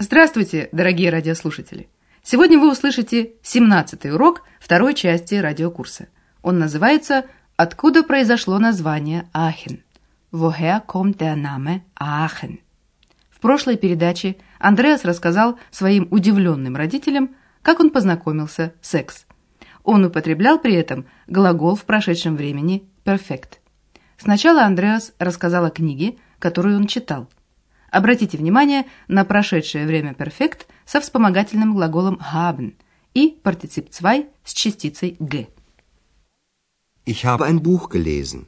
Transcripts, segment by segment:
Здравствуйте, дорогие радиослушатели! Сегодня вы услышите 17-й урок второй части радиокурса. Он называется «Откуда произошло название Ахен?» «Woher kommt der Name Aachen?» В прошлой передаче Андреас рассказал своим удивленным родителям, как он познакомился с экс. Он употреблял при этом глагол в прошедшем времени «perfect». Сначала Андреас рассказал о книге, которую он читал – Обратите внимание на прошедшее время перфект со вспомогательным глаголом haben и партицип 2 с частицей «г». Ich habe ein Buch gelesen.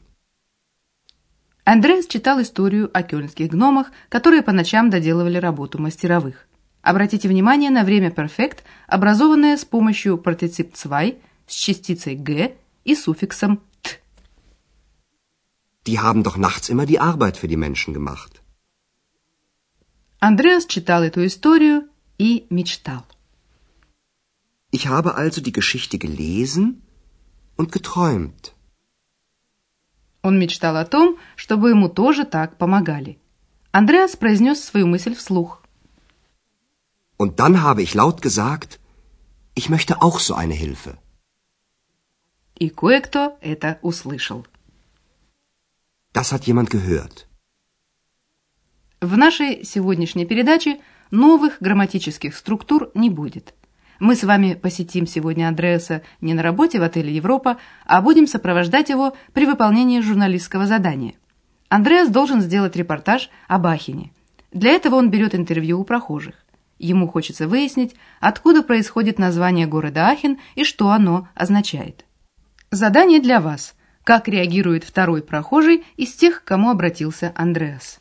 Андреас читал историю о кёльнских гномах, которые по ночам доделывали работу мастеровых. Обратите внимание на время перфект, образованное с помощью партицип 2 с частицей «г» и суффиксом «т». Die haben doch nachts immer die Arbeit für die Menschen gemacht. Андреас читал эту историю и мечтал. Ich habe also die Geschichte gelesen und geträumt. Он мечтал о том, чтобы ему тоже так помогали. Андреас произнес свою мысль вслух. Und dann habe ich laut gesagt, ich möchte auch so eine Hilfe. И кое-кто это услышал. Das hat jemand gehört. В нашей сегодняшней передаче новых грамматических структур не будет. Мы с вами посетим сегодня Андреаса не на работе в отеле «Европа», а будем сопровождать его при выполнении журналистского задания. Андреас должен сделать репортаж об Ахине. Для этого он берет интервью у прохожих. Ему хочется выяснить, откуда происходит название города Ахен и что оно означает. Задание для вас. Как реагирует второй прохожий из тех, к кому обратился Андреас?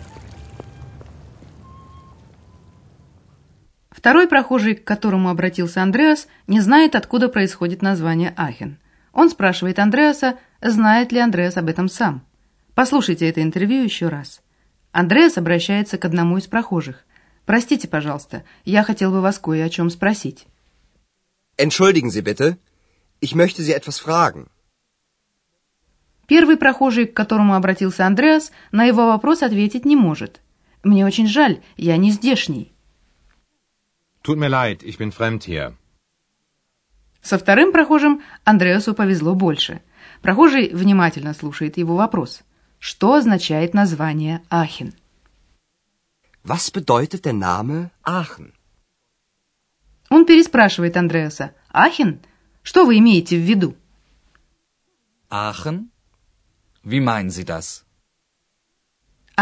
Второй прохожий, к которому обратился Андреас, не знает, откуда происходит название Ахен. Он спрашивает Андреаса, знает ли Андреас об этом сам. Послушайте это интервью еще раз. Андреас обращается к одному из прохожих. «Простите, пожалуйста, я хотел бы вас кое о чем спросить». Entschuldigen Sie bitte, ich möchte Sie etwas fragen. Первый прохожий, к которому обратился Андреас, на его вопрос ответить не может. «Мне очень жаль, я не здешний». Tut mir leid, ich bin fremd hier. Со вторым прохожим Андреасу повезло больше. Прохожий внимательно слушает его вопрос. Что означает название Ахен? Was bedeutet der Name Aachen? Он переспрашивает Андреаса. Ахен? Что вы имеете в виду? Aachen? Wie meinen Sie das?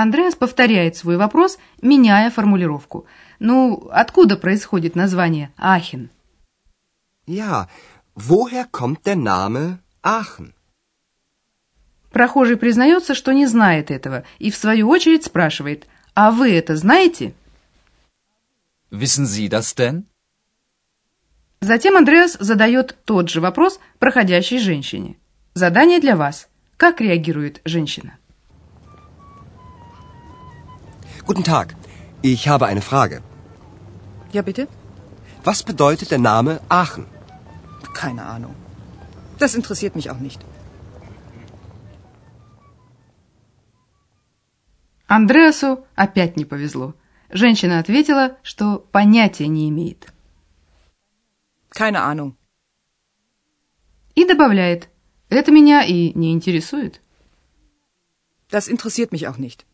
Андреас повторяет свой вопрос, меняя формулировку. Ну, откуда происходит название Ахен? Ja, woher kommt der Name Aachen? Прохожий признается, что не знает этого, и в свою очередь спрашивает, а вы это знаете? Wissen Sie das denn? Затем Андреас задает тот же вопрос проходящей женщине. Задание для вас. Как реагирует женщина? Guten Tag, ich habe eine Frage. Ja, bitte? Was bedeutet der Name Aachen? Keine Ahnung. Das interessiert mich auch nicht. Андреасу опять не повезло. Женщина ответила, что понятия не имеет. Keine Ahnung. И добавляет, это меня и не интересует. Das interessiert mich auch nicht.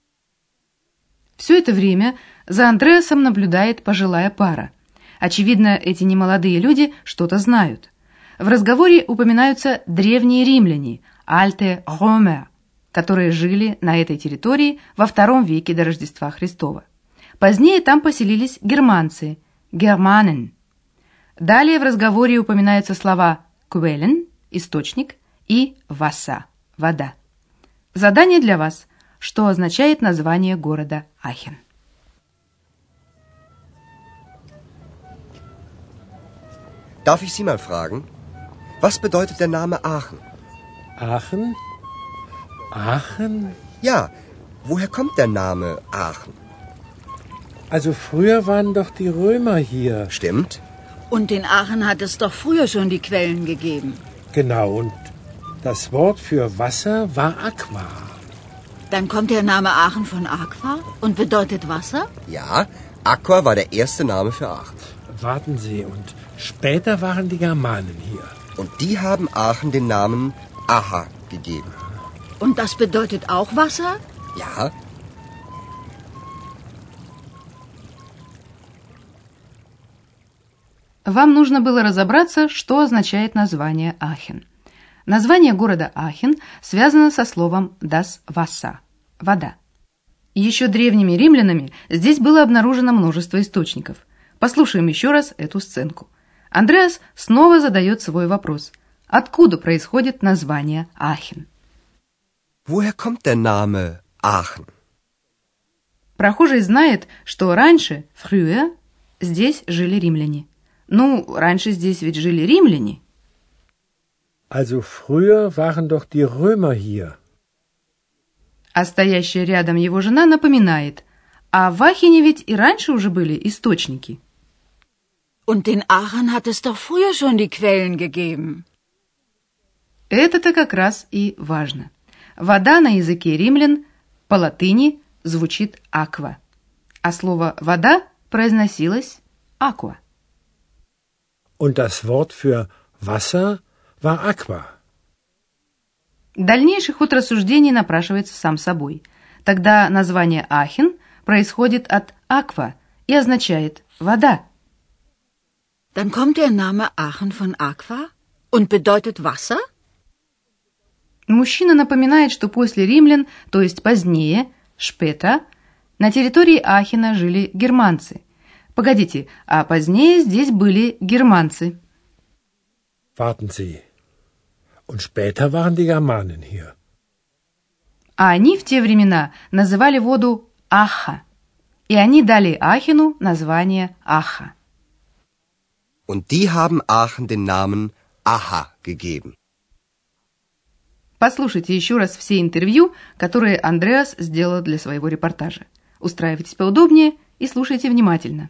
Все это время за Андреасом наблюдает пожилая пара. Очевидно, эти немолодые люди что-то знают. В разговоре упоминаются древние римляне, Альте Ромер, которые жили на этой территории во втором веке до Рождества Христова. Позднее там поселились германцы, германен. Далее в разговоре упоминаются слова «квелен» – источник и «васа» – вода. Задание для вас. Что означает название города Ахен? Darf ich Sie mal fragen? Was bedeutet der Name Aachen? Aachen? Aachen? Ja, woher kommt der Name Aachen? Also früher waren doch die Römer hier. Stimmt? Und in Aachen hat es doch früher schon die Quellen gegeben. Genau, und das Wort für Wasser war Aqua. Dann kommt der Name Aachen von Aqua und bedeutet Wasser? Ja, Aqua war der erste Name für Aachen. Warten Sie, und später waren die Germanen hier. Und die haben Aachen den Namen Aha gegeben. Und das bedeutet auch Wasser? Ja, Вам нужно было разобраться, что означает название Ахен. Название города Ахен связано со словом «das Wasser» – «вода». Еще древними римлянами здесь было обнаружено множество источников. Послушаем еще раз эту сценку. Андреас снова задает свой вопрос. Откуда происходит название Ахен? woher kommt der Name Aachen? Прохожий знает, что раньше, früher, здесь жили римляне. Ну, раньше здесь ведь жили римляне. Also früher waren doch die Römer hier. А стоящая рядом его жена напоминает, а в Ахене ведь и раньше уже были источники. Und in Aachen hat es doch früher schon die Quellen gegeben. Это-то как раз и важно. Вода на языке римлян по латыни звучит аква, а слово «вода» произносилось аква. Und das Wort für Wasser war Aqua. Дальнейший ход рассуждений напрашивается сам собой. Тогда название Ахен происходит от аква и означает «вода». Dann kommt der Name Aachen von Aqua und bedeutet Wasser? Мужчина напоминает, что после римлян, то есть позднее, Шпета, на территории Ахена жили германцы. Погодите, а позднее здесь были германцы. Warten Sie. Und später waren die Germanen hier. А они в те времена называли воду Аха. И они дали Ахену название Аха. Und die haben Aachen den Namen Aha gegeben. Послушайте еще раз все интервью, которые Андреас сделал для своего репортажа. Устраивайтесь поудобнее и слушайте внимательно.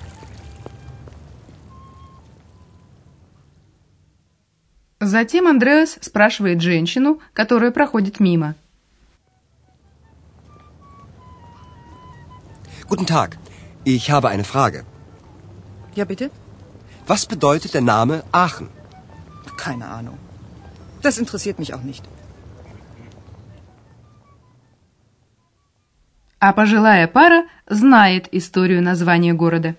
Затем Андреас спрашивает женщину, которая проходит мимо. Guten Tag, ich habe eine Frage. Ja, bitte? Was bedeutet der Name Aachen? Keine Ahnung. Das interessiert mich auch nicht. а пожилая пара знает историю названия города.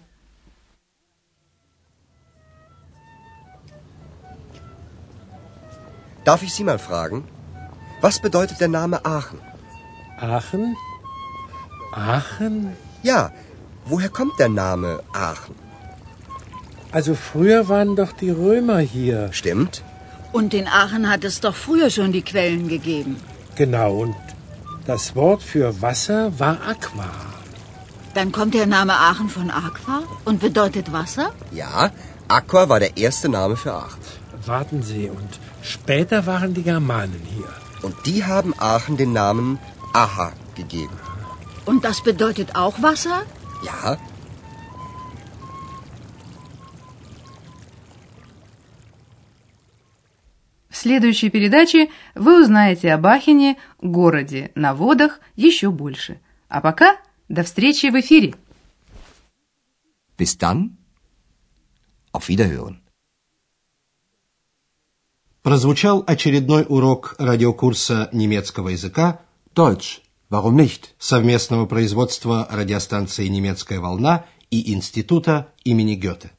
Darf ich Sie mal fragen, was bedeutet der Name Aachen? Aachen? Aachen? Ja, woher kommt der Name Aachen? Also früher waren doch die Römer hier. Stimmt? Und in Aachen hat es doch früher schon die Quellen gegeben. Genau, und das Wort für Wasser war Aqua. Dann kommt der Name Aachen von Aqua und bedeutet Wasser? Ja, Aqua war der erste Name für Aachen. Warten Sie, und später waren die Germanen hier. Und die haben Aachen den Namen Aha gegeben. Und das bedeutet auch Wasser? Ja, В следующей передаче вы узнаете об Ахене, городе на водах, еще больше. А пока до встречи в эфире. bis dann. Auf Wiederhören. Прозвучал очередной урок радиокурса немецкого языка Deutsch. Warum nicht? совместного производства радиостанции «Немецкая волна» и Института имени Гёте.